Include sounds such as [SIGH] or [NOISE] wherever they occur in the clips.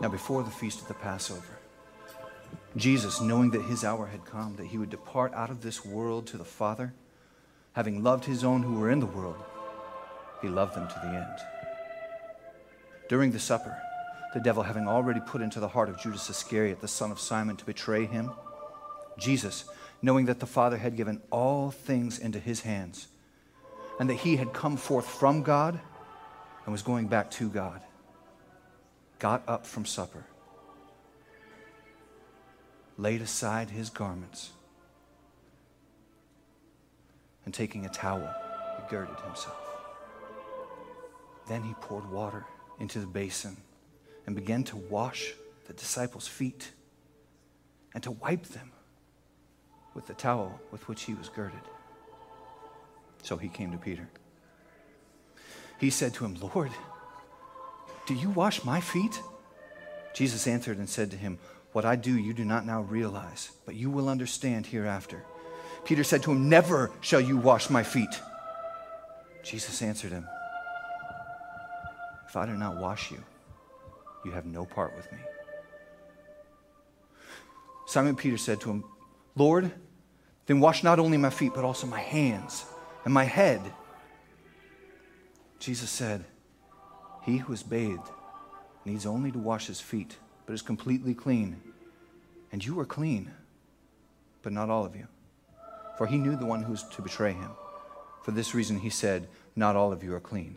Now, before the feast of the Passover, Jesus, knowing that his hour had come, that he would depart out of this world to the Father, having loved his own who were in the world, he loved them to the end. During the supper, the devil having already put into the heart of Judas Iscariot, the son of Simon, to betray him, Jesus, knowing that the Father had given all things into his hands, and that he had come forth from God and was going back to God, got up from supper, laid aside his garments, and taking a towel, he girded himself. Then he poured water into the basin and began to wash the disciples' feet and to wipe them with the towel with which he was girded. So he came to Peter. He said to him, Lord, do you wash my feet? Jesus answered and said to him, What I do you do not now realize, but you will understand hereafter. Peter said to him, Never shall you wash my feet. Jesus answered him, If I do not wash you, you have no part with me. Simon Peter said to him, Lord, then wash not only my feet, but also my hands and my head. Jesus said, He who is bathed needs only to wash his feet, but is completely clean. And you are clean, but not all of you. For he knew the one who was to betray him. For this reason, he said, Not all of you are clean.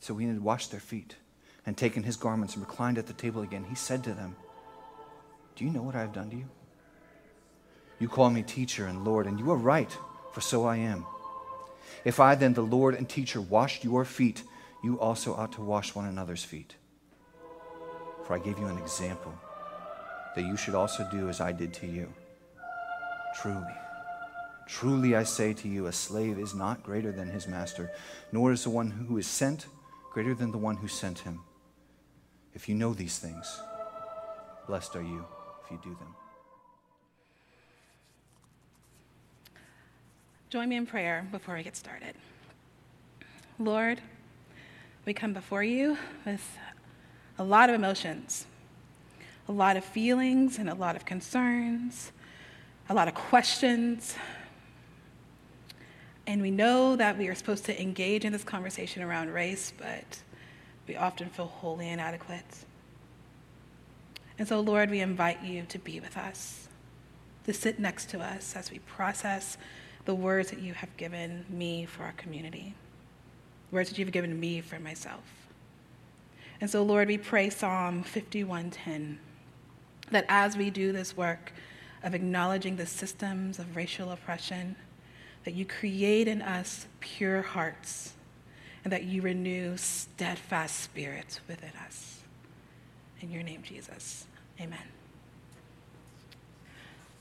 So he had washed their feet and taken his garments and reclined at the table again. He said to them, Do you know what I have done to you? You call me teacher and Lord, and you are right, for so I am. If I, then, the Lord and teacher, washed your feet, you also ought to wash one another's feet. For I gave you an example that you should also do as I did to you. Truly, truly I say to you, a slave is not greater than his master, nor is the one who is sent greater than the one who sent him. If you know these things, blessed are you if you do them. Join me in prayer before we get started. Lord, we come before you with a lot of emotions, a lot of feelings, and a lot of concerns, a lot of questions. And we know that we are supposed to engage in this conversation around race, but we often feel wholly inadequate. And so, Lord, we invite you to be with us, to sit next to us as we process the words that you have given me for our community, words that you've given me for myself. And so, Lord, we pray Psalm 51:10 that as we do this work of acknowledging the systems of racial oppression, that you create in us pure hearts and that you renew steadfast spirits within us. In your name, Jesus. Amen.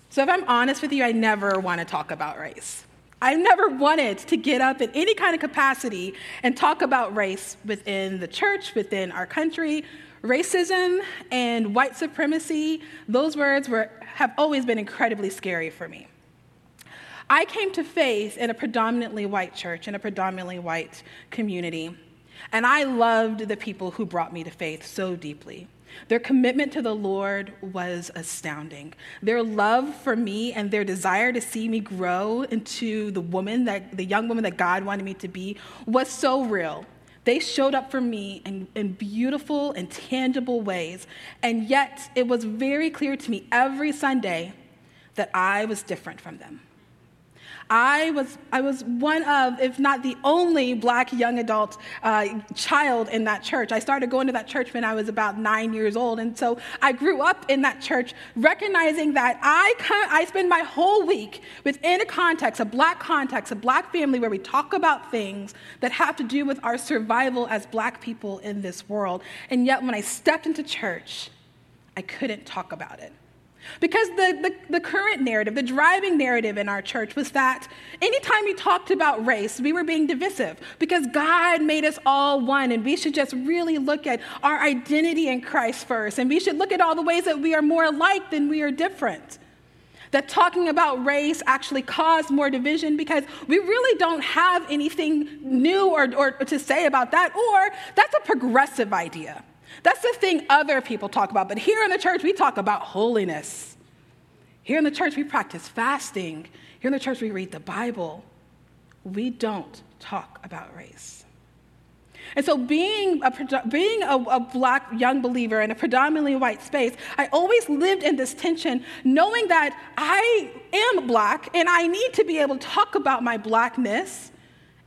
So, if I'm honest with you, I never want to talk about race. I never wanted to get up in any kind of capacity and talk about race within the church, within our country. Racism and white supremacy, those words were, have always been incredibly scary for me. I came to faith in a predominantly white church, in a predominantly white community, and I loved the people who brought me to faith so deeply. Their commitment to the Lord was astounding. Their love for me and their desire to see me grow into the woman that the young woman that God wanted me to be was so real. They showed up for me in, in beautiful and tangible ways. And yet, it was very clear to me every Sunday that I was different from them. I was, I was one of, if not the only black young adult uh, child in that church. I started going to that church when I was about nine years old. And so I grew up in that church recognizing that I, I spend my whole week within a context, a black context, a black family where we talk about things that have to do with our survival as black people in this world. And yet when I stepped into church, I couldn't talk about it. Because the, the, the, current narrative, the driving narrative in our church was that anytime we talked about race, we were being divisive because God made us all one, and we should just really look at our identity in Christ first, and we should look at all the ways that we are more alike than we are different. That talking about race actually caused more division because we really don't have anything new or, or to say about that, or that's a progressive idea. That's the thing other people talk about. But here in the church, we talk about holiness. Here in the church, we practice fasting. Here in the church, we read the Bible. We don't talk about race. And so, being a, being a, a, black young believer in a predominantly white space, I always lived in this tension, knowing that I am black and I need to be able to talk about my blackness.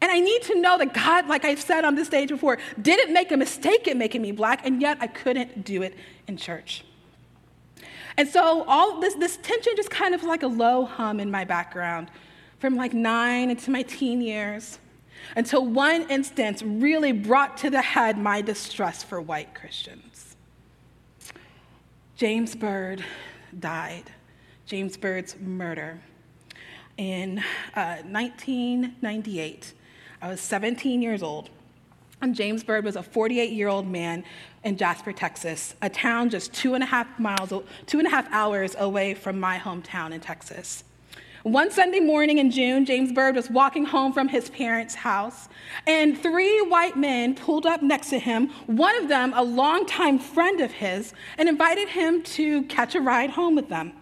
And I need to know that God, like I've said on this stage before, didn't make a mistake in making me black, and yet I couldn't do it in church. And so, all this, this tension just kind of like a low hum in my background from like nine into my teen years until one instance really brought to the head my distrust for white Christians. James Byrd died, James Byrd's murder. In uh, 1998, I was 17 years old, and James Byrd was a 48 year old man in Jasper, Texas, a town just two and a half miles, two and a half hours away from my hometown in Texas. One Sunday morning in June, James Byrd was walking home from his parents' house, and three white men pulled up next to him, one of them a longtime friend of his, and invited him to catch a ride home with them.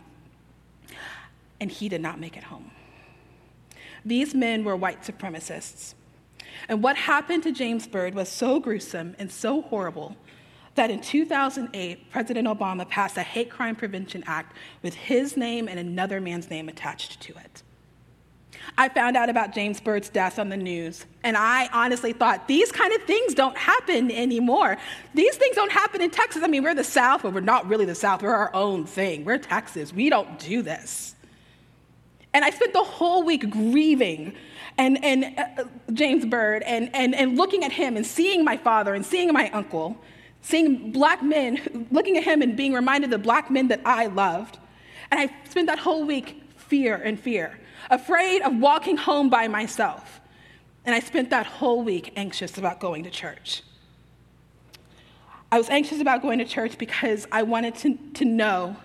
And he did not make it home. These men were white supremacists. And what happened to James Byrd was so gruesome and so horrible that in 2008, President Obama passed a Hate Crime Prevention Act with his name and another man's name attached to it. I found out about James Byrd's death on the news, and I honestly thought these kind of things don't happen anymore. These things don't happen in Texas. I mean, we're the South, but we're not really the South. We're our own thing. We're Texas. We don't do this. And I spent the whole week grieving and, and uh, James Byrd and, and, and looking at him and seeing my father and seeing my uncle seeing black men, looking at him and being reminded of the black men that I loved. And I spent that whole week fear and fear, afraid of walking home by myself. And I spent that whole week anxious about going to church. I was anxious about going to church because I wanted to, to know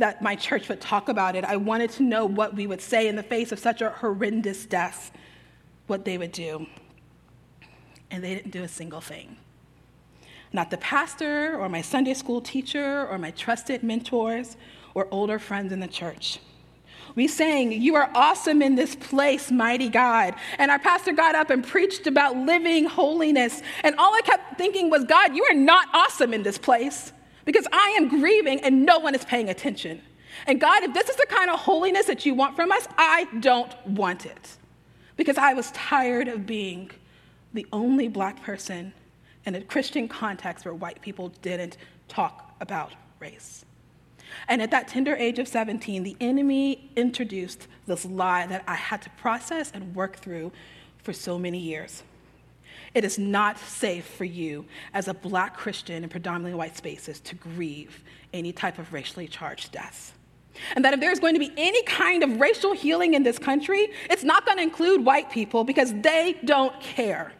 that my church would talk about it. I wanted to know what we would say in the face of such a horrendous death, what they would do. And they didn't do a single thing not the pastor or my Sunday school teacher or my trusted mentors or older friends in the church. We sang, You are awesome in this place, mighty God. And our pastor got up and preached about living holiness. And all I kept thinking was, God, you are not awesome in this place because I am grieving and no one is paying attention. And God, if this is the kind of holiness that you want from us, I don't want it. Because I was tired of being the only black person in a Christian context where white people didn't talk about race. And at that tender age of 17, the enemy introduced this lie that I had to process and work through for so many years. It is not safe for you as a black Christian in predominantly white spaces to grieve any type of racially charged death. And that if there's going to be any kind of racial healing in this country, it's not going to include white people because they don't care.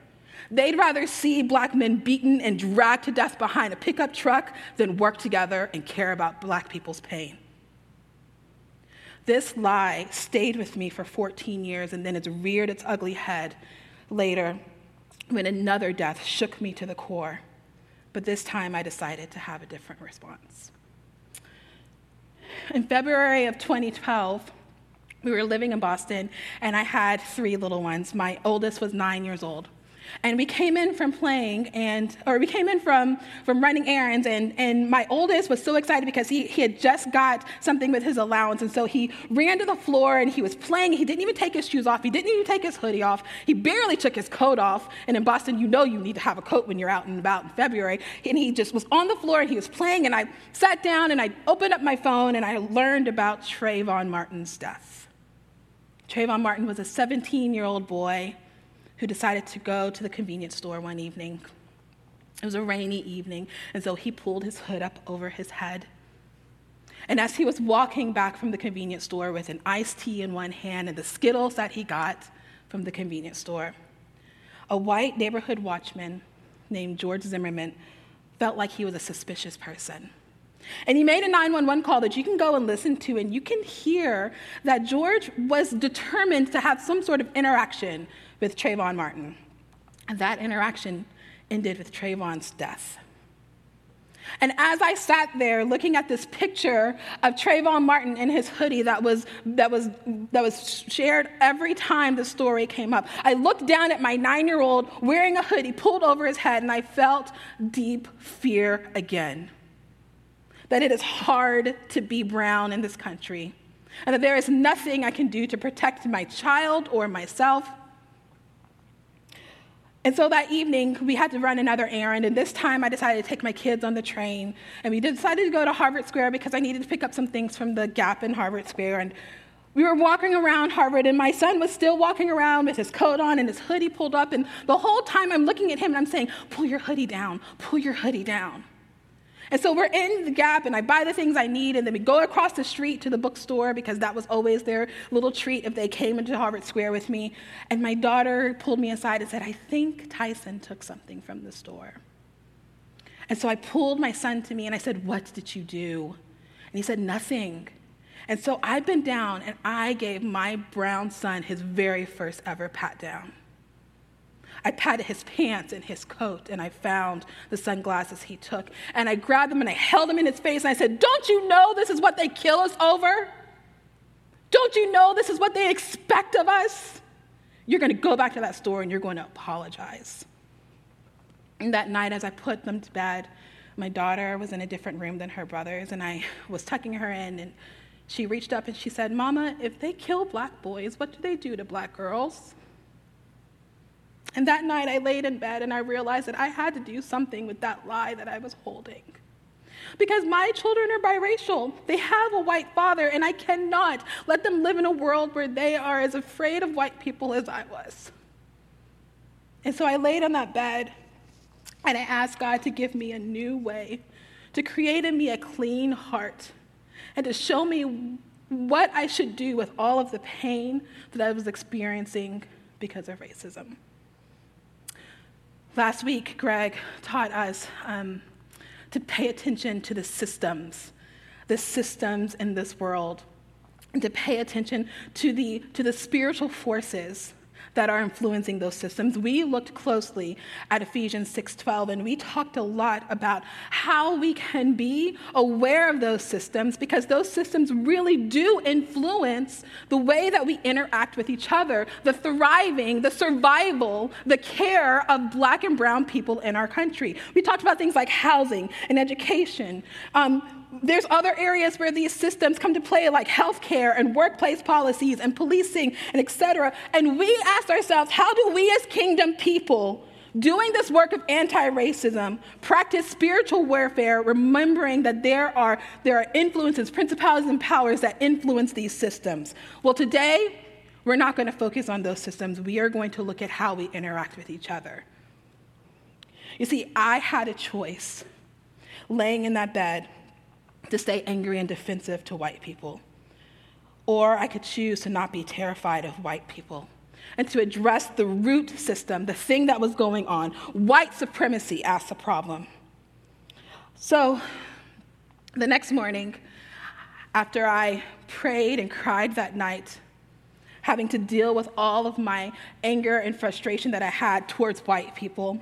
They'd rather see black men beaten and dragged to death behind a pickup truck than work together and care about black people's pain. This lie stayed with me for 14 years and then it's reared its ugly head later when another death shook me to the core. But this time I decided to have a different response. In February of 2012, we were living in Boston, and I had three little ones. My oldest was nine years old. And we came in from playing and or we came in from from running errands and, and my oldest was so excited because he, he had just got something with his allowance and so he ran to the floor and he was playing. He didn't even take his shoes off. He didn't even take his hoodie off. He barely took his coat off. And in Boston, you know you need to have a coat when you're out and about in February. And he just was on the floor and he was playing and I sat down and I opened up my phone and I learned about Trayvon Martin's death. Trayvon Martin was a 17 year old boy who decided to go to the convenience store one evening. It was a rainy evening, and so he pulled his hood up over his head. And as he was walking back from the convenience store with an iced tea in one hand and the Skittles that he got from the convenience store, a white neighborhood watchman named George Zimmerman felt like he was a suspicious person. And he made a 911 call that you can go and listen to, and you can hear that George was determined to have some sort of interaction with Trayvon Martin. And that interaction ended with Trayvon's death. And as I sat there looking at this picture of Trayvon Martin in his hoodie that was, that, was, that was shared every time the story came up, I looked down at my nine year old wearing a hoodie pulled over his head, and I felt deep fear again. That it is hard to be brown in this country, and that there is nothing I can do to protect my child or myself. And so that evening, we had to run another errand, and this time I decided to take my kids on the train. And we decided to go to Harvard Square because I needed to pick up some things from the Gap in Harvard Square. And we were walking around Harvard, and my son was still walking around with his coat on and his hoodie pulled up. And the whole time I'm looking at him and I'm saying, Pull your hoodie down, pull your hoodie down. And so we're in the gap, and I buy the things I need, and then we go across the street to the bookstore because that was always their little treat if they came into Harvard Square with me. And my daughter pulled me aside and said, I think Tyson took something from the store. And so I pulled my son to me and I said, What did you do? And he said, Nothing. And so I bent down and I gave my brown son his very first ever pat down. I patted his pants and his coat, and I found the sunglasses he took. And I grabbed them and I held them in his face, and I said, Don't you know this is what they kill us over? Don't you know this is what they expect of us? You're going to go back to that store and you're going to apologize. And that night, as I put them to bed, my daughter was in a different room than her brothers, and I [LAUGHS] was tucking her in, and she reached up and she said, Mama, if they kill black boys, what do they do to black girls? And that night I laid in bed and I realized that I had to do something with that lie that I was holding. Because my children are biracial. They have a white father, and I cannot let them live in a world where they are as afraid of white people as I was. And so I laid on that bed and I asked God to give me a new way, to create in me a clean heart, and to show me what I should do with all of the pain that I was experiencing because of racism. Last week, Greg taught us um, to pay attention to the systems, the systems in this world, and to pay attention to the, to the spiritual forces that are influencing those systems. We looked closely at Ephesians 6:12 and we talked a lot about how we can be aware of those systems because those systems really do influence the way that we interact with each other, the thriving, the survival, the care of black and brown people in our country. We talked about things like housing and education. Um, there's other areas where these systems come to play, like healthcare and workplace policies and policing and et cetera. And we ask ourselves, how do we as kingdom people doing this work of anti-racism practice spiritual warfare remembering that there are there are influences principalities and powers that influence these systems? Well today we're not going to focus on those systems. We are going to look at how we interact with each other. You see i had a choice laying in that bed to stay angry and defensive to white people. Or I could choose to not be terrified of white people and to address the root system, the thing that was going on, white supremacy as the problem. So the next morning, after I prayed and cried that night, having to deal with all of my anger and frustration that I had towards white people,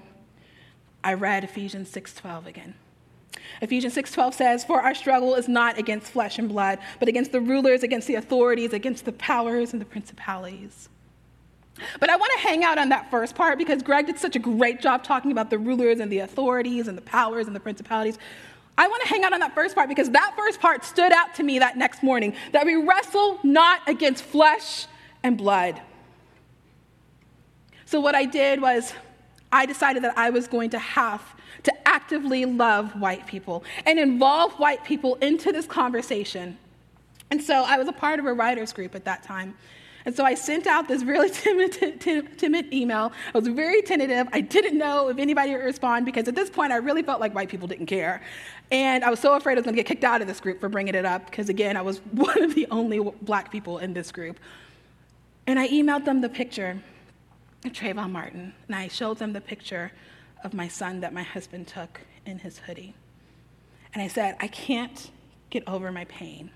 I read Ephesians 6:12 again. Ephesians 6:12 says, "For our struggle is not against flesh and blood, but against the rulers, against the authorities, against the powers and the principalities." But I want to hang out on that first part because Greg did such a great job talking about the rulers and the authorities and the powers and the principalities. I want to hang out on that first part because that first part stood out to me that next morning that we wrestle not against flesh and blood. So, what I did was I decided that I was going to have to actively love white people and involve white people into this conversation. And so I was a part of a writers group at that time. And so I sent out this really [LAUGHS] timid, timid, email. I was very tentative. I didn't know if anybody would respond because at this point I really felt like white people didn't care. And I was so afraid I was going to get kicked out of this group for bringing it up because, again, I was [LAUGHS] one of the only black people in this group. And I emailed them the picture of Trayvon Martin, and I showed them the picture of my son that my husband took in his hoodie. And I said, I can't get over my pain.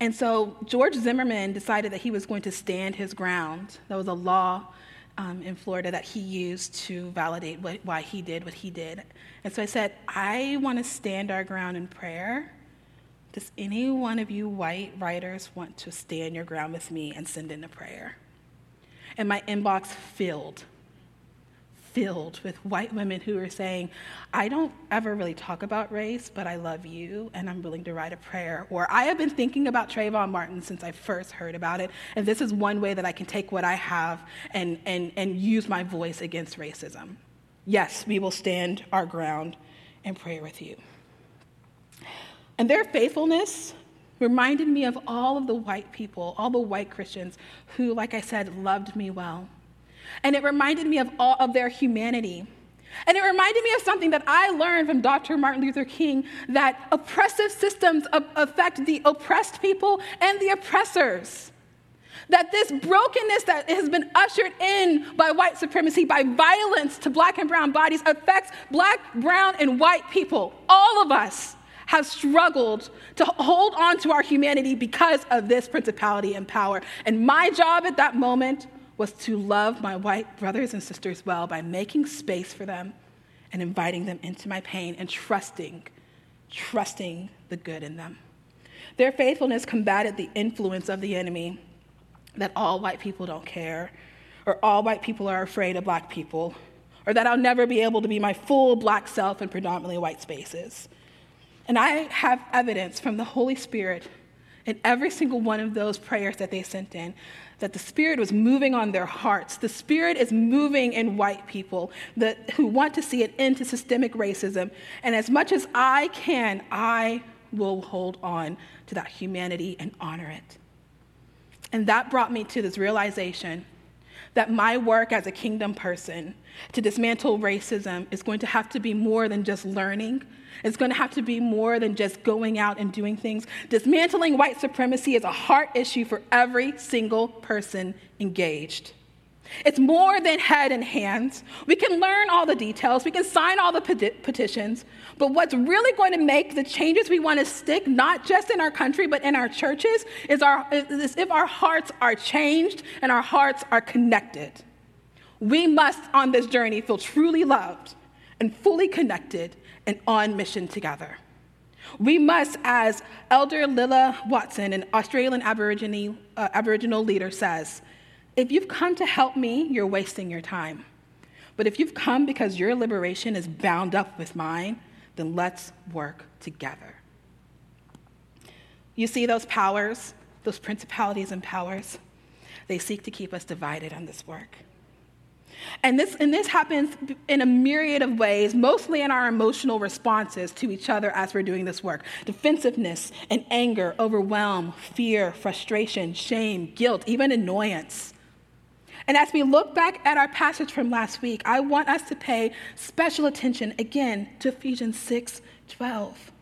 And so George Zimmerman decided that he was going to stand his ground. That was a law um, in Florida that he used to validate what, why he did what he did. And so I said, I want to stand our ground in prayer. Does any one of you white writers want to stand your ground with me and send in a prayer? And my inbox filled filled with white women who are saying, I don't ever really talk about race, but I love you and I'm willing to write a prayer. Or I have been thinking about Trayvon Martin since I first heard about it, and this is one way that I can take what I have and, and, and use my voice against racism. Yes, we will stand our ground and pray with you. And their faithfulness reminded me of all of the white people, all the white Christians who, like I said, loved me well and it reminded me of all of their humanity. And it reminded me of something that I learned from Dr. Martin Luther King that oppressive systems affect the oppressed people and the oppressors. That this brokenness that has been ushered in by white supremacy, by violence to black and brown bodies, affects black, brown, and white people. All of us have struggled to hold on to our humanity because of this principality and power. And my job at that moment was to love my white brothers and sisters well by making space for them and inviting them into my pain and trusting, trusting the good in them. Their faithfulness combated the influence of the enemy that all white people don't care, or all white people are afraid of black people, or that I'll never be able to be my full black self in predominantly white spaces. And I have evidence from the Holy Spirit in every single one of those prayers that they sent in that the Spirit was moving on their hearts. The Spirit is moving in white people that, who want to see an end to systemic racism. And as much as I can, I will hold on to that humanity and honor it. And that brought me to this realization that my work as a kingdom person to dismantle racism is going to have to be more than just learning. It's going to have to be more than just going out and doing things. Dismantling white supremacy is a heart issue for every single person engaged. It's more than head and hands. We can learn all the details, we can sign all the petitions, but what's really going to make the changes we want to stick, not just in our country, but in our churches, is, our, is if our hearts are changed and our hearts are connected. We must, on this journey, feel truly loved and fully connected and on mission together. We must, as Elder Lilla Watson, an Australian Aboriginal, uh, Aboriginal leader, says, if you've come to help me, you're wasting your time. But if you've come because your liberation is bound up with mine, then let's work together. You see those powers, those principalities and powers? They seek to keep us divided on this work. And this, and this happens in a myriad of ways, mostly in our emotional responses to each other as we're doing this work defensiveness and anger, overwhelm, fear, frustration, shame, guilt, even annoyance. And as we look back at our passage from last week, I want us to pay special attention again to Ephesians 6 12.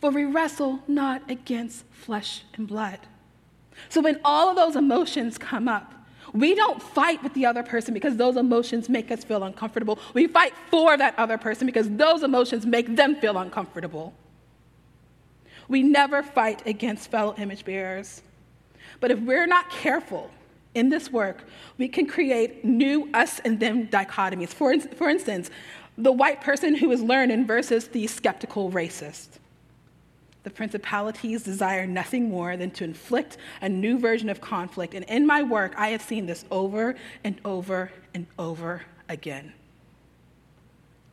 For we wrestle not against flesh and blood. So when all of those emotions come up, we don't fight with the other person because those emotions make us feel uncomfortable. We fight for that other person because those emotions make them feel uncomfortable. We never fight against fellow image bearers. But if we're not careful in this work, we can create new us and them dichotomies. For, for instance, the white person who is learning versus the skeptical racist. The principalities desire nothing more than to inflict a new version of conflict. And in my work, I have seen this over and over and over again.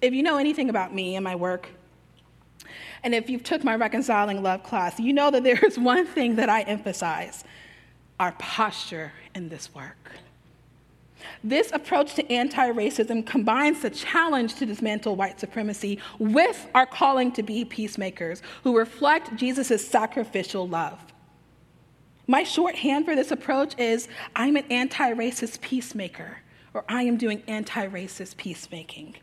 If you know anything about me and my work, and if you've took my reconciling love class, you know that there is one thing that I emphasize, our posture in this work. This approach to anti racism combines the challenge to dismantle white supremacy with our calling to be peacemakers who reflect Jesus' sacrificial love. My shorthand for this approach is I'm an anti racist peacemaker, or I am doing anti racist peacemaking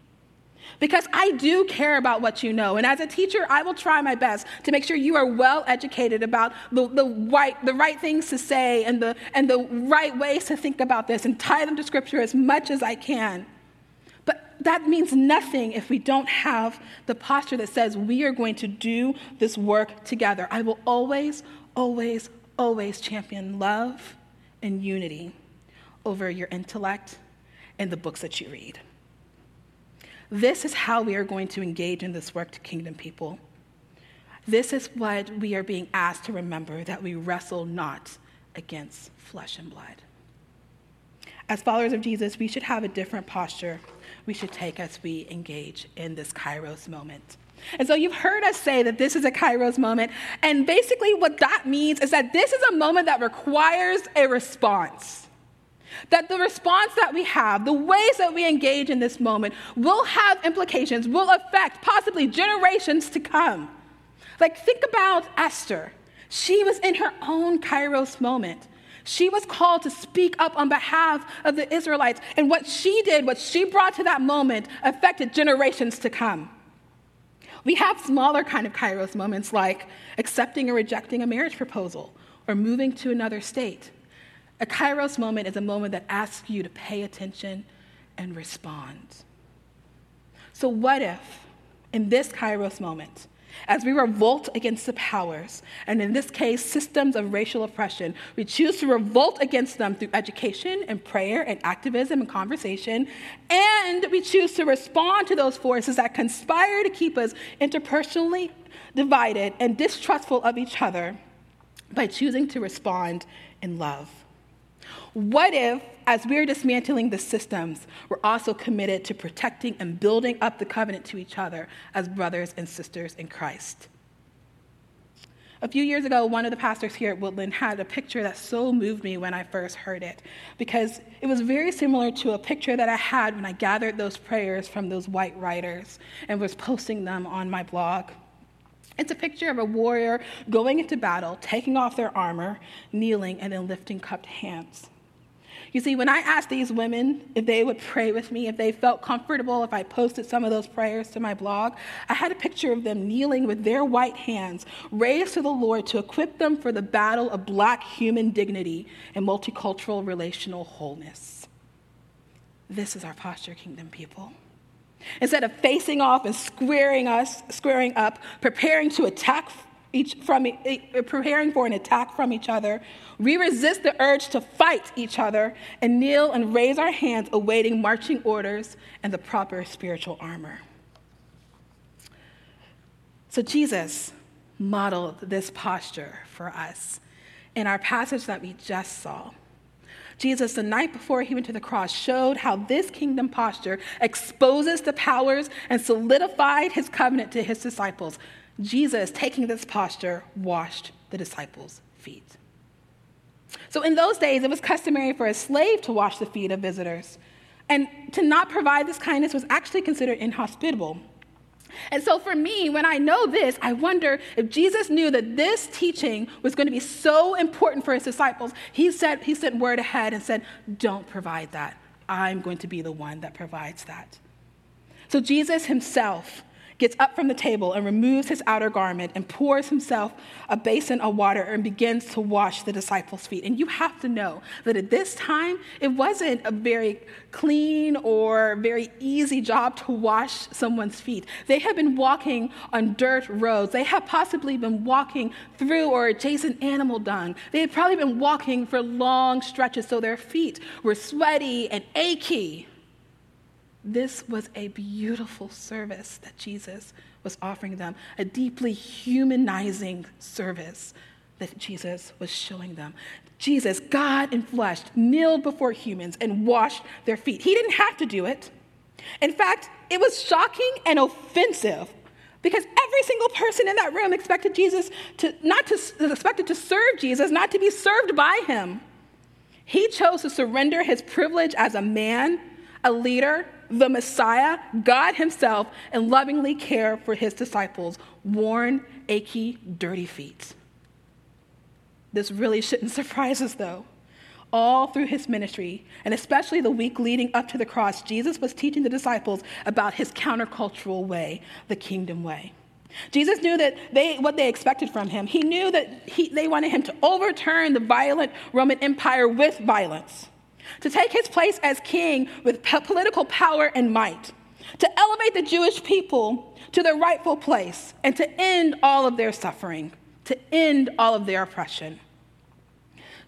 because I do care about what you know. And as a teacher, I will try my best to make sure you are well educated about the, the, right, the right things to say and the, and the right ways to think about this and tie them to Scripture as much as I can. But that means nothing if we don't have the posture that says we are going to do this work together. I will always, always, always champion love and unity over your intellect and the books that you read. This is how we are going to engage in this work to kingdom people. This is what we are being asked to remember that we wrestle not against flesh and blood. As followers of Jesus, we should have a different posture we should take as we engage in this Kairos moment. And so you've heard us say that this is a Kairos moment. And basically, what that means is that this is a moment that requires a response. That the response that we have, the ways that we engage in this moment, will have implications, will affect possibly generations to come. Like, think about Esther. She was in her own Kairos moment. She was called to speak up on behalf of the Israelites. And what she did, what she brought to that moment, affected generations to come. We have smaller kind of Kairos moments like accepting or rejecting a marriage proposal or moving to another state. A Kairos moment is a moment that asks you to pay attention and respond. So, what if in this Kairos moment, as we revolt against the powers, and in this case, systems of racial oppression, we choose to revolt against them through education and prayer and activism and conversation, and we choose to respond to those forces that conspire to keep us interpersonally divided and distrustful of each other by choosing to respond in love. What if, as we're dismantling the systems, we're also committed to protecting and building up the covenant to each other as brothers and sisters in Christ? A few years ago, one of the pastors here at Woodland had a picture that so moved me when I first heard it, because it was very similar to a picture that I had when I gathered those prayers from those white writers and was posting them on my blog. It's a picture of a warrior going into battle, taking off their armor, kneeling, and then lifting cupped hands. You see, when I asked these women if they would pray with me, if they felt comfortable if I posted some of those prayers to my blog, I had a picture of them kneeling with their white hands raised to the Lord to equip them for the battle of black human dignity and multicultural relational wholeness. This is our posture, kingdom people. Instead of facing off and squaring us, squaring up, preparing to attack each from preparing for an attack from each other, we resist the urge to fight each other and kneel and raise our hands, awaiting marching orders and the proper spiritual armor. So Jesus modeled this posture for us in our passage that we just saw. Jesus, the night before he went to the cross, showed how this kingdom posture exposes the powers and solidified his covenant to his disciples. Jesus, taking this posture, washed the disciples' feet. So, in those days, it was customary for a slave to wash the feet of visitors. And to not provide this kindness was actually considered inhospitable. And so, for me, when I know this, I wonder if Jesus knew that this teaching was going to be so important for his disciples, he, said, he sent word ahead and said, Don't provide that. I'm going to be the one that provides that. So, Jesus himself gets up from the table and removes his outer garment and pours himself a basin of water and begins to wash the disciples' feet. And you have to know that at this time, it wasn't a very clean or very easy job to wash someone's feet. They had been walking on dirt roads, they had possibly been walking through or adjacent animal dung. They had probably been walking for long stretches, so their feet were sweaty and achy. This was a beautiful service that Jesus was offering them, a deeply humanizing service that Jesus was showing them. Jesus, God in flesh, kneeled before humans and washed their feet. He didn't have to do it. In fact, it was shocking and offensive because every single person in that room expected Jesus to not to expected to serve Jesus, not to be served by him. He chose to surrender his privilege as a man, a leader, the Messiah, God Himself, and lovingly care for His disciples' worn, achy, dirty feet. This really shouldn't [LAUGHS] surprise us, though. All through his ministry, and especially the week leading up to the cross, Jesus was teaching the disciples about his countercultural way, the kingdom way. Jesus knew that they, what they expected from him. He knew that he, they wanted him to overturn the violent Roman Empire with violence to take his place as king with political power and might, to elevate the Jewish people to their rightful place, and to end all of their suffering, to end all of their oppression.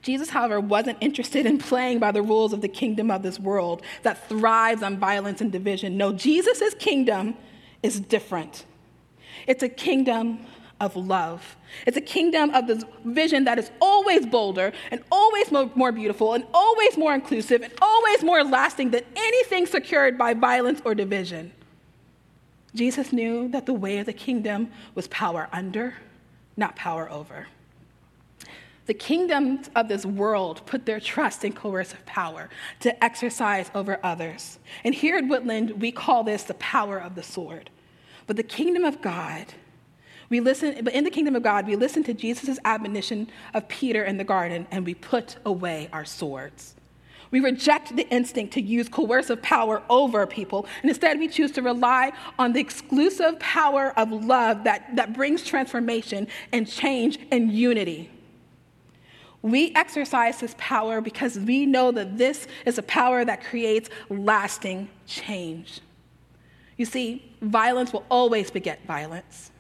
Jesus, however, wasn't interested in playing by the rules of the kingdom of this world that thrives on violence and division. No, Jesus' kingdom is different. It's a kingdom of love. It's a kingdom of this vision that is always bolder and always more, beautiful and always more inclusive and always more lasting than anything secured by violence or division. Jesus knew that the way of the kingdom was power under, not power over. The kingdoms of this world put their trust in coercive power to exercise over others. And here at Woodland, we call this the power of the sword. But the kingdom of God, we listen, but in the kingdom of God, we listen to Jesus' admonition of Peter in the garden and we put away our swords. We reject the instinct to use coercive power over people, and instead we choose to rely on the exclusive power of love that, that brings transformation and change and unity. We exercise this power because we know that this is a power that creates lasting change. You see, violence will always beget violence.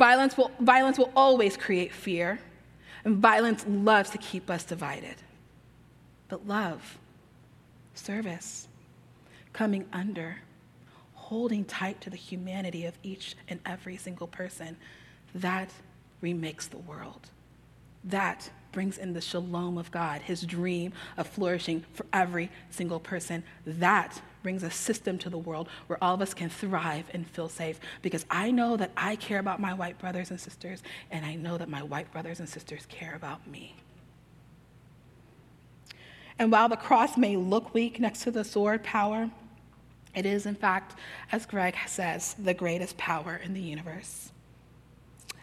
Violence will, violence will always create fear, and violence loves to keep us divided. But love, service, coming under, holding tight to the humanity of each and every single person, that remakes the world. That brings in the shalom of God, his dream of flourishing for every single person. That brings a system to the world where all of us can thrive and feel safe because I know that I care about my white brothers and sisters, and I know that my white brothers and sisters care about me. And while the cross may look weak next to the sword power, it is, in fact, as Greg says, the greatest power in the universe.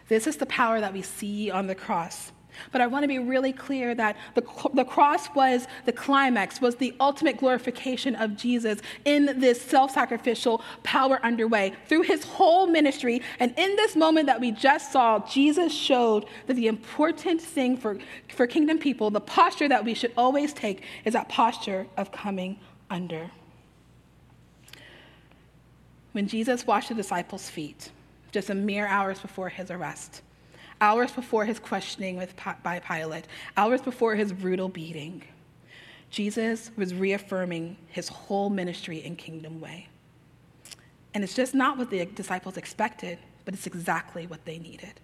This is the power that we see on the cross. But I want to be really clear that the, the cross was the climax, was the ultimate glorification of Jesus in this self sacrificial power underway through his whole ministry. And in this moment that we just saw, Jesus showed that the important thing for, for kingdom people, the posture that we should always take, is that posture of coming under. When Jesus washed the disciples' feet, just a mere hours before his arrest, hours before his questioning with, by Pilate, hours before his brutal beating, Jesus was reaffirming his whole ministry in kingdom way. And it's just not what the disciples expected, but it's exactly what they needed.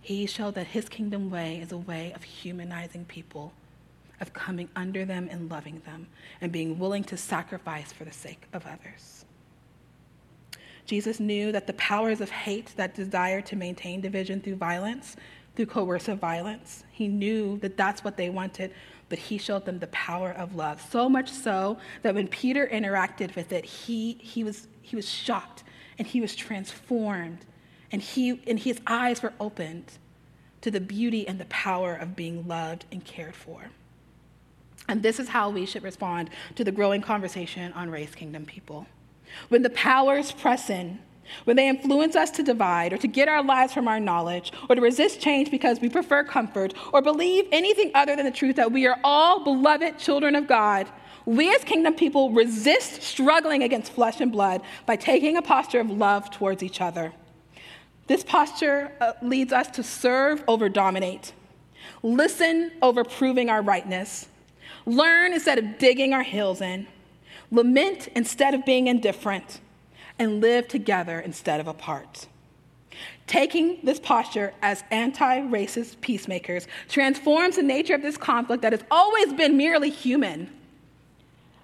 He showed that his kingdom way is a way of humanizing people, of coming under them and loving them, and being willing to sacrifice for the sake of others. Jesus knew that the powers of hate that desire to maintain division through violence, through coercive violence, he knew that that's what they wanted, but he showed them the power of love. So much so that when Peter interacted with it, he, he, was, he was shocked and he was transformed, and, he, and his eyes were opened to the beauty and the power of being loved and cared for. And this is how we should respond to the growing conversation on race kingdom people. When the powers press in, when they influence us to divide or to get our lives from our knowledge or to resist change because we prefer comfort or believe anything other than the truth that we are all beloved children of God, we as kingdom people resist struggling against flesh and blood by taking a posture of love towards each other. This posture uh, leads us to serve over dominate, listen over proving our rightness, learn instead of digging our heels in lament instead of being indifferent, and live together instead of apart. Taking this posture as anti racist peacemakers transforms the nature of this conflict that has always been merely human,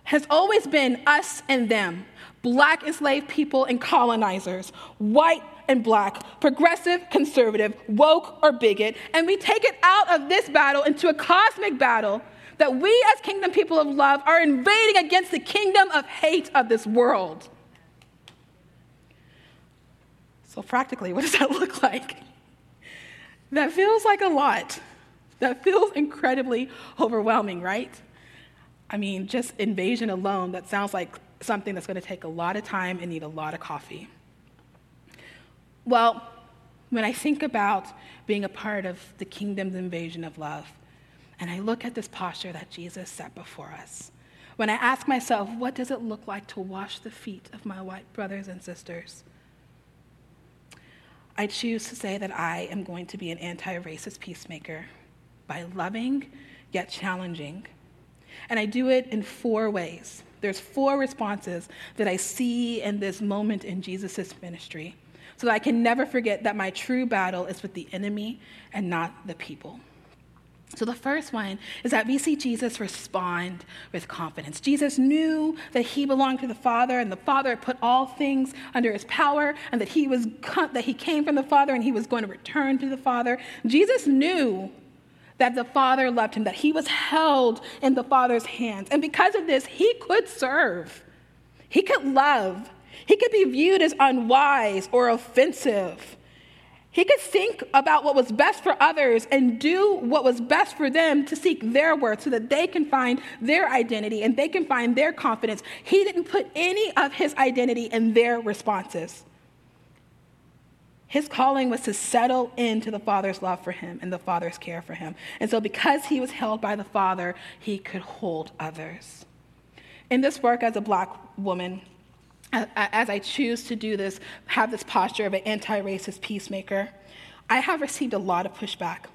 has always been us and them, black enslaved people and colonizers, white and black, progressive, conservative, woke or bigot, and we take it out of this battle into a cosmic battle that we as kingdom people of love are invading against the kingdom of hate of this world. So, practically, what does that [LAUGHS] look like? That feels like a lot. That feels incredibly overwhelming, right? I mean, just invasion alone, that sounds like something that's going to take a lot of time and need a lot of coffee. Well, when I think about being a part of the kingdom's invasion of love, and I look at this posture that Jesus set before us. When I ask myself, what does it look like to wash the feet of my white brothers and sisters? I choose to say that I am going to be an anti racist peacemaker by loving, yet challenging. And I do it in four ways. There's four responses that I see in this moment in Jesus' ministry so that I can never forget that my true battle is with the enemy and not the people. So, the first one is that we see Jesus respond with confidence. Jesus knew that he belonged to the Father, and the Father had put all things under his power, and that he, was, that he came from the Father and he was going to return to the Father. Jesus knew that the Father loved him, that he was held in the Father's hands. And because of this, he could serve, he could love, he could be viewed as unwise or offensive. He could think about what was best for others and do what was best for them to seek their worth so that they can find their identity and they can find their confidence. He didn't put any of his identity in their responses. His calling was to settle into the Father's love for him and the Father's care for him. And so, because he was held by the Father, he could hold others. In this work as a black woman, as I choose to do this, have this posture of an anti racist peacemaker, I have received a lot of pushback.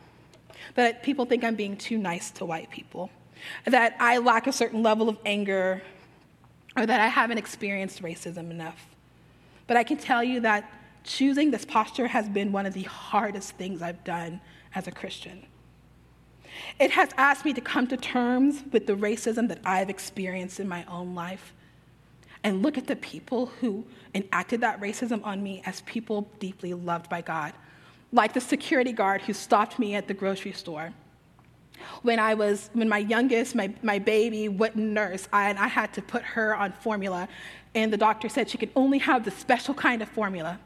That people think I'm being too nice to white people, that I lack a certain level of anger, or that I haven't experienced racism enough. But I can tell you that choosing this posture has been one of the hardest things I've done as a Christian. It has asked me to come to terms with the racism that I've experienced in my own life and look at the people who enacted that racism on me as people deeply loved by God, like the security guard who stopped me at the grocery store. When I was, when my youngest, my, my baby wouldn't nurse, I, and I had to put her on formula, and the doctor said she could only have the special kind of formula.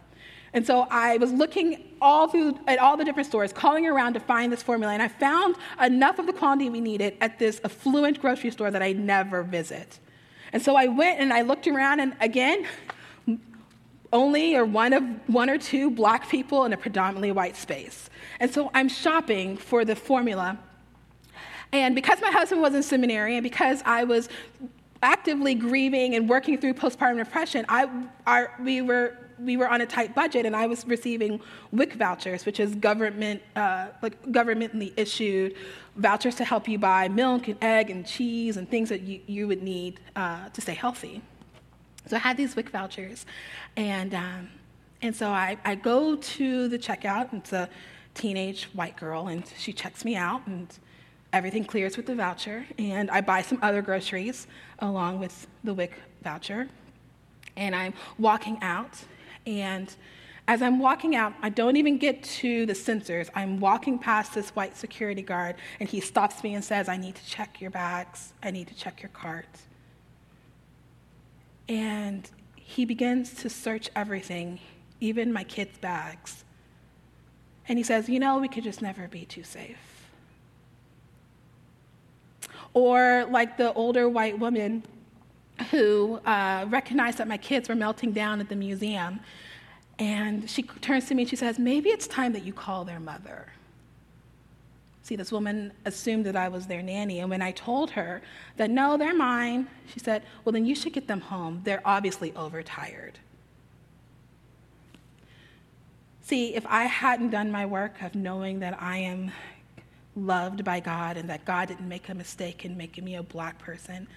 And so I was looking all through at all the different stores, calling around to find this formula, and I found enough of the quantity we needed at this affluent grocery store that I never visit. And so I went and I looked around, and again, only or one of one or two black people in a predominantly white space. And so I'm shopping for the formula. And because my husband was in seminary and because I was actively grieving and working through postpartum depression, I, our, we were we were on a tight budget, and I was receiving WIC vouchers, which is government, uh, like governmentally issued vouchers to help you buy milk and egg and cheese and things that you, you would need uh, to stay healthy. So I had these WIC vouchers, and um, and so I, I go to the checkout. And it's a teenage white girl, and she checks me out, and everything clears with the voucher. And I buy some other groceries along with the WIC voucher. And I'm walking out, and as I'm walking out, I don't even get to the sensors. I'm walking past this white security guard, and he stops me and says, I need to check your bags. I need to check your cart. And he begins to search everything, even my kids' bags. And he says, You know, we could just never be too safe. Or like the older white woman who uh, recognized that my kids were melting down at the museum. And she turns to me and she says, Maybe it's time that you call their mother. See, this woman assumed that I was their nanny. And when I told her that, no, they're mine, she said, Well, then you should get them home. They're obviously overtired. See, if I hadn't done my work of knowing that I am loved by God and that God didn't make a mistake in making me a black person,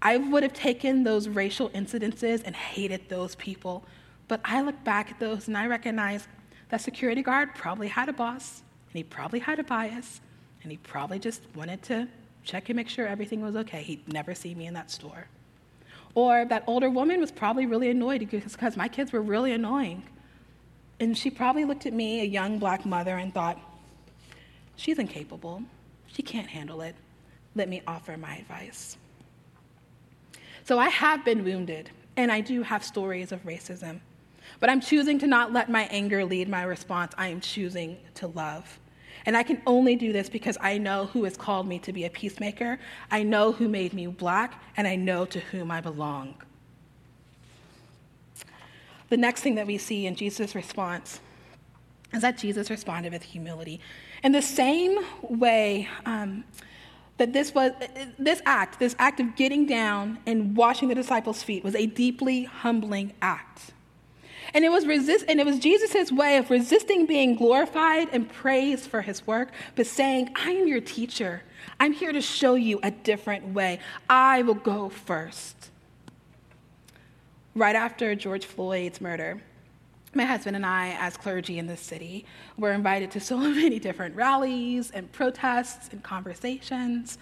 I would have taken those racial incidences and hated those people. But I look back at those and I recognize that security guard probably had a boss, and he probably had a bias, and he probably just wanted to check and make sure everything was okay. He'd never see me in that store. Or that older woman was probably really annoyed because my kids were really annoying. And she probably looked at me, a young black mother, and thought, she's incapable. She can't handle it. Let me offer my advice. So I have been wounded, and I do have stories of racism. But I'm choosing to not let my anger lead my response. I am choosing to love. And I can only do this because I know who has called me to be a peacemaker. I know who made me black, and I know to whom I belong. The next thing that we see in Jesus' response is that Jesus responded with humility. In the same way, um, that this was this act, this act of getting down and washing the disciples' feet was a deeply humbling act. And it was resist and it was Jesus' way of resisting being glorified and praised for his work, but saying, I am your teacher. I'm here to show you a different way. I will go first. Right after George Floyd's murder, my husband and I, as clergy in this city, were invited to so [LAUGHS] many different rallies and protests and conversations.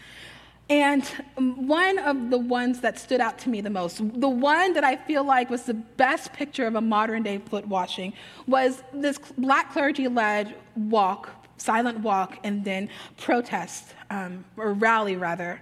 And one of the ones that stood out to me the most, the one that I feel like was the best picture of a modern day foot washing, was this black clergy led walk, silent walk, and then protest, um, or rally rather.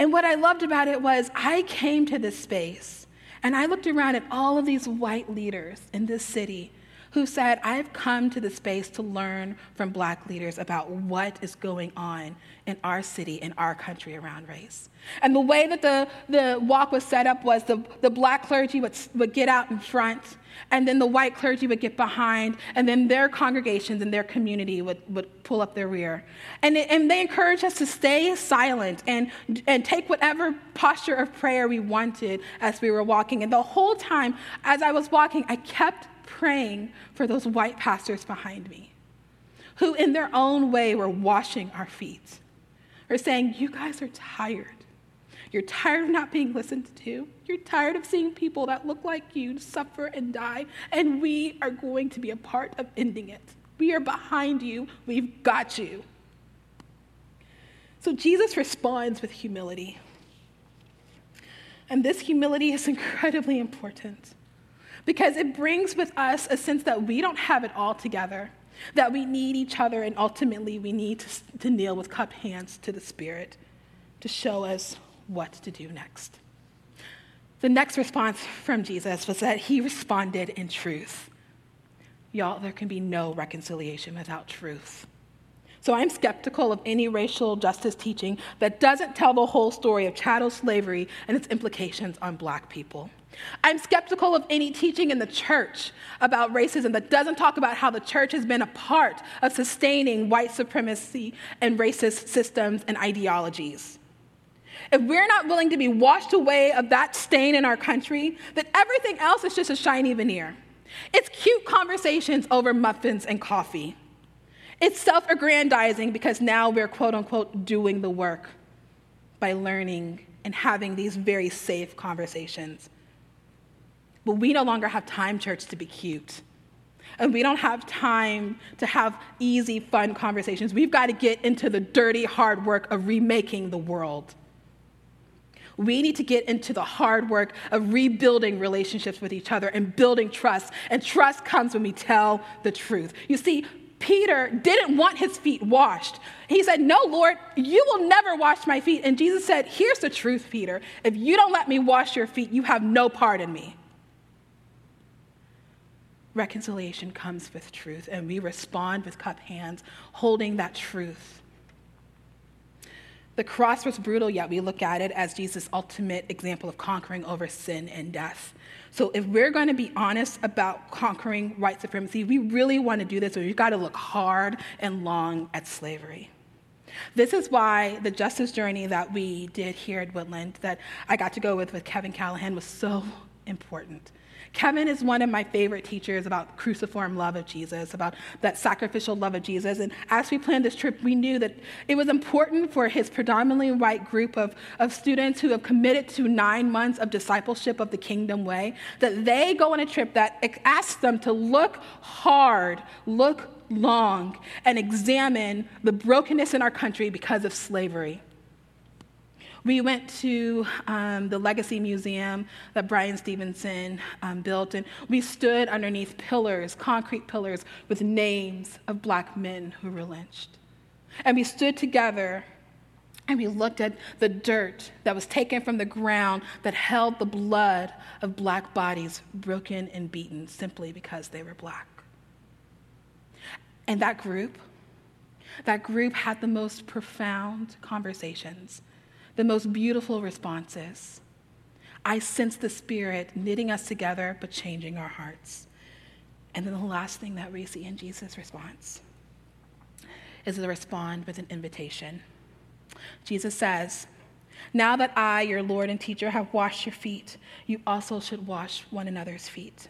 And what I loved about it was I came to this space and I looked around at all of these white leaders in this city who said, I've come to the space to learn from black leaders about what is going on in our city, in our country around race. And the way that the, the walk was set up was the, the black clergy would, would get out in front, and then the white clergy would get behind, and then their congregations and their community would, would pull up their rear. And, it, and they encouraged us to stay silent and, and take whatever posture of prayer we wanted as we were walking. And the whole time, as I was walking, I kept praying for those white pastors behind me who, in their own way, were washing our feet or saying, You guys are tired. You're tired of not being listened to. You're tired of seeing people that look like you suffer and die, and we are going to be a part of ending it. We are behind you. We've got you. So Jesus responds with humility. And this humility is incredibly important because it brings with us a sense that we don't have it all together, that we need each other, and ultimately we need to, to kneel with cupped hands to the Spirit to show us what to do next. The next response from Jesus was that he responded in truth. Y'all, there can be no reconciliation without truth. So I'm skeptical of any racial justice teaching that doesn't tell the whole story of chattel slavery and its implications on black people. I'm skeptical of any teaching in the church about racism that doesn't talk about how the church has been a part of sustaining white supremacy and racist systems and ideologies. If we're not willing to be washed away of that stain in our country, then everything else is just a shiny veneer. It's cute conversations over muffins and coffee. It's self aggrandizing because now we're quote unquote doing the work by learning and having these very safe conversations but we no longer have time, church, to be cute. And we don't have time to have easy, fun conversations. We've got to get into the dirty, hard work of remaking the world. We need to get into the hard work of rebuilding relationships with each other and building trust. And trust comes when we tell the truth. You see, Peter didn't want his feet washed. He said, No, Lord, you will never wash my feet. And Jesus said, Here's the truth, Peter. If you don't let me wash your feet, you have no part in me reconciliation comes with truth, and we respond with cup hands, holding that truth. The cross was brutal, yet we look at it as Jesus' ultimate example of conquering over sin and death. So, if we're going to be honest about conquering white supremacy, we really want to do this, we've got to look hard and long at slavery. This is why the justice journey that we did here at Woodland, that I got to go with with Kevin Callahan, was so important. Kevin is one of my favorite teachers about cruciform love of Jesus, about that sacrificial love of Jesus. And as we planned this trip, we knew that it was important for his predominantly white group of, of students who have committed to nine months of discipleship of the kingdom way, that they go on a trip that asks them to look hard, look long, and examine the brokenness in our country because of slavery. We went to um, the Legacy Museum that Bryan Stevenson um, built, and we stood underneath pillars, concrete pillars, with names of black men who were lynched. And we stood together and we looked at the dirt that was taken from the ground that held the blood of black bodies broken and beaten simply because they were black. And that group, that group had the most profound conversations the most beautiful responses. I sense the Spirit knitting us together, but changing our hearts. And then the last thing that we see in Jesus' response is to respond with an invitation. Jesus says, Now that I, your Lord and teacher, have washed your feet, you also should wash one another's feet.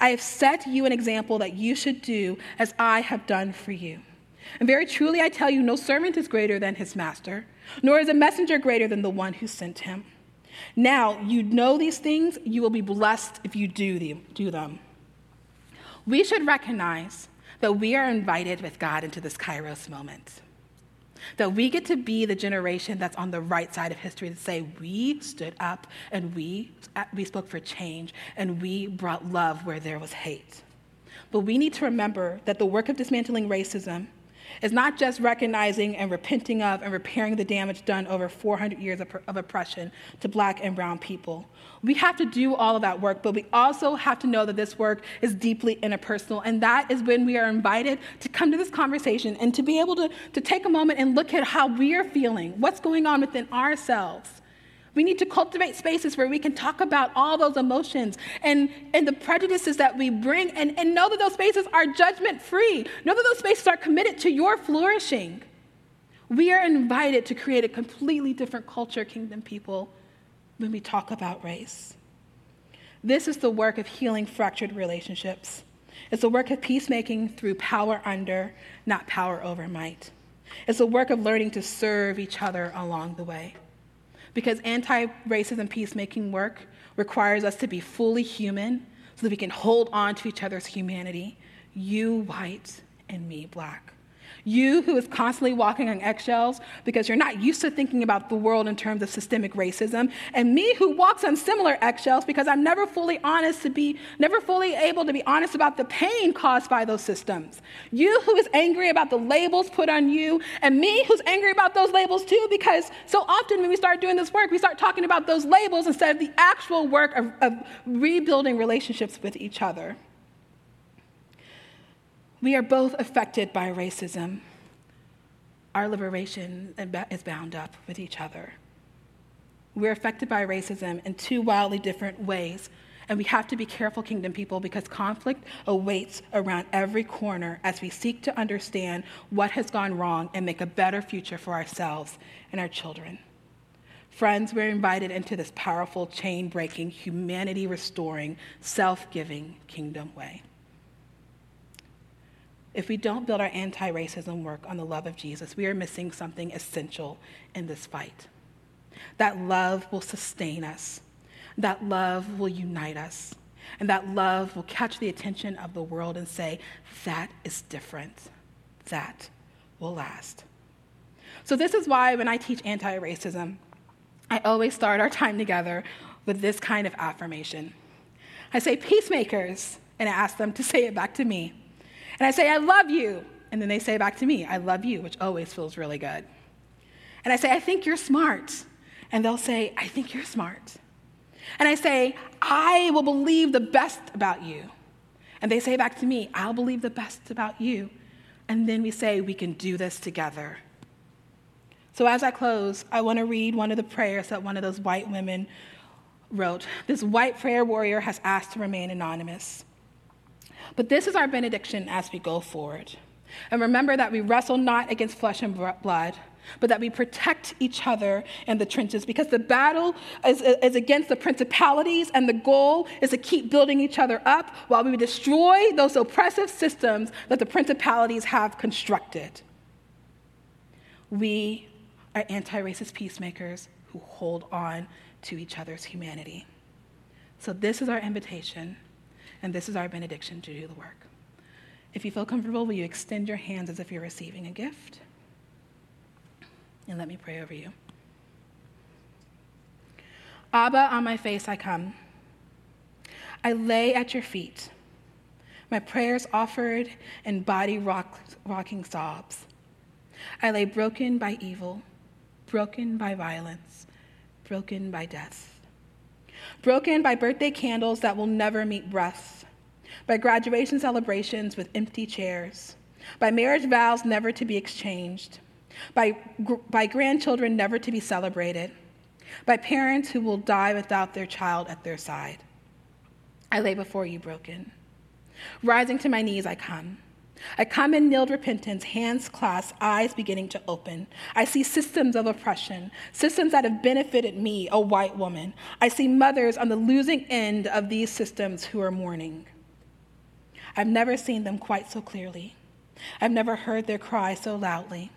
I have set you an example that you should do as I have done for you. And very truly I tell you, no servant is greater than his master, nor is a messenger greater than the one who sent him. Now you know these things, you will be blessed if you do them. We should recognize that we are invited with God into this Kairos moment. That we get to be the generation that's on the right side of history to say, we stood up and we, we spoke for change and we brought love where there was hate. But we need to remember that the work of dismantling racism is not just recognizing and repenting of and repairing the damage done over 400 years of, of, oppression to black and brown people. We have to do all of that work, but we also have to know that this work is deeply interpersonal. And that is when we are invited to come to this conversation and to be able to, to take a moment and look at how we are feeling, what's going on within ourselves we need to cultivate spaces where we can talk about all those emotions and, and the prejudices that we bring and, and know that those spaces are judgment free. Know that those spaces are committed to your flourishing. We are invited to create a completely different culture, kingdom people, when we talk about race. This is the work of healing fractured relationships. It's the work of peacemaking through power under, not power over might. It's the work of learning to serve each other along the way because anti racism peacemaking work requires us to be fully human so that we can hold on to each other's humanity. You, white, and me, black. You who is constantly walking on eggshells because you're not used to thinking about the world in terms of systemic racism, and me who walks on similar eggshells because I'm never fully honest to be, never fully able to be honest about the pain caused by those systems. You who is angry about the labels put on you, and me who's angry about those labels too, because so often when we start doing this work, we start talking about those labels instead of the actual work of, of rebuilding relationships with each other. We are both affected by racism. Our liberation is bound up with each other. We're affected by racism in two wildly different ways. And we have to be careful, kingdom people, because conflict awaits around every corner as we seek to understand what has gone wrong and make a better future for ourselves and our children. Friends, we're invited into this powerful, chain breaking, humanity restoring, self giving kingdom way. If we don't build our anti racism work on the love of Jesus, we are missing something essential in this fight. That love will sustain us, that love will unite us, and that love will catch the attention of the world and say, that is different, that will last. So, this is why when I teach anti racism, I always start our time together with this kind of affirmation. I say, peacemakers, and I ask them to say it back to me. And I say, I love you. And then they say back to me, I love you, which always feels really good. And I say, I think you're smart. And they'll say, I think you're smart. And I say, I will believe the best about you. And they say back to me, I'll believe the best about you. And then we say, we can do this together. So as I close, I want to read one of the prayers that one of those white women wrote. This white prayer warrior has asked to remain anonymous. But this is our benediction as we go forward. And remember that we wrestle not against flesh and blood, but that we protect each other in the trenches because the battle is, is, against the principalities, and the goal is to keep building each other up while we destroy those oppressive systems that the principalities have constructed. We are anti racist peacemakers who hold on to each other's humanity. So, this is our invitation and this is our benediction to do the work. If you feel comfortable, will you extend your hands as if you're receiving a gift? And let me pray over you. Abba, on my face I come. I lay at your feet, my prayers offered in body rock, rocking sobs. I lay broken by evil, broken by violence, broken by death broken by birthday candles that will never meet breaths, by graduation celebrations with empty chairs, by marriage vows never to be exchanged, by, by grandchildren never to be celebrated, by parents who will die without their child at their side. I lay before you broken. Rising to my knees, I come. I come in kneeled repentance, hands clasped, eyes beginning to open. I see systems of oppression, systems that have benefited me, a white woman. I see mothers on the losing end of these systems who are mourning. I've never seen them quite so clearly. I've never heard their cry so loudly.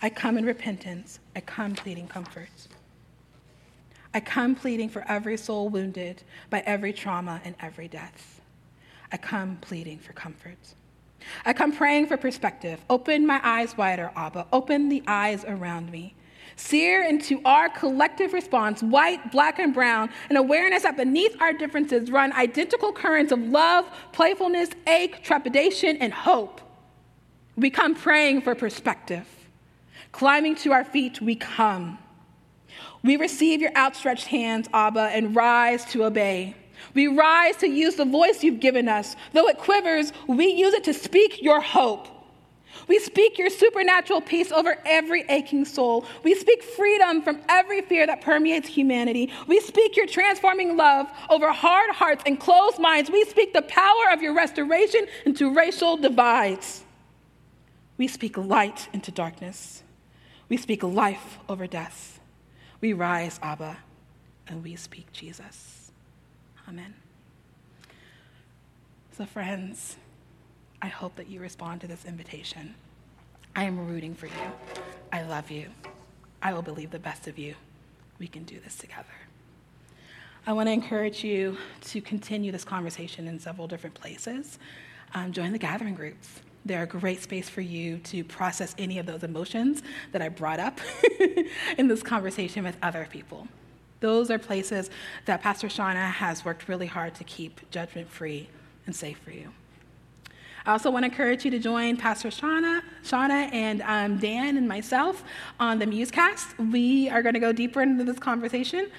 I come in repentance. I come pleading comfort. I come pleading for every soul wounded by every trauma and every death. I come pleading for comfort. I come praying for perspective. Open my eyes wider, Abba. Open the eyes around me. Sear into our collective response, white, black, and brown, an awareness that beneath our differences run identical currents of love, playfulness, ache, trepidation, and hope. We come praying for perspective. Climbing to our feet, we come. We receive your outstretched hands, Abba, and rise to obey. We rise to use the voice you've given us. Though it quivers, we use it to speak your hope. We speak your supernatural peace over every aching soul. We speak freedom from every fear that permeates humanity. We speak your transforming love over hard hearts and closed minds. We speak the power of your restoration into racial divides. We speak light into darkness. We speak life over death. We rise, Abba, and we speak Jesus. Amen. So, friends, I hope that you respond to this invitation. I am rooting for you. I love you. I will believe the best of you. We can do this together. I want to encourage you to continue this conversation in several different places. Um, join the gathering groups. They're a great space for you to process any of those emotions that I brought up [LAUGHS] in this conversation with other people. Those are places that Pastor Shauna has worked really hard to keep judgment free and safe for you. I also want to encourage you to join Pastor Shauna, Shauna and um, Dan and myself on the Musecast. We are going to go deeper into this conversation.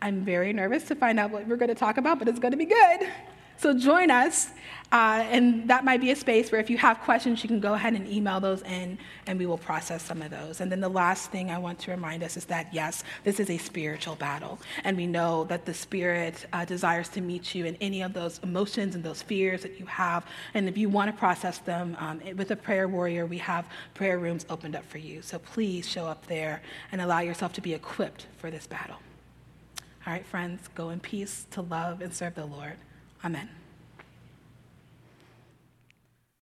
I'm very nervous to find out what we're going to talk about, but it's going to be good. So join us, uh, and that might be a space where if you have questions, you can go ahead and email those in, and we will process some of those. And then the last thing I want to remind us is that yes, this is a spiritual battle, and we know that the Spirit uh, desires to meet you in any of those emotions and those fears that you have. And if you want to process them um, with a prayer warrior, we have prayer rooms opened up for you. So please show up there and allow yourself to be equipped for this battle. All right, friends, go in peace to love and serve the Lord. Amen.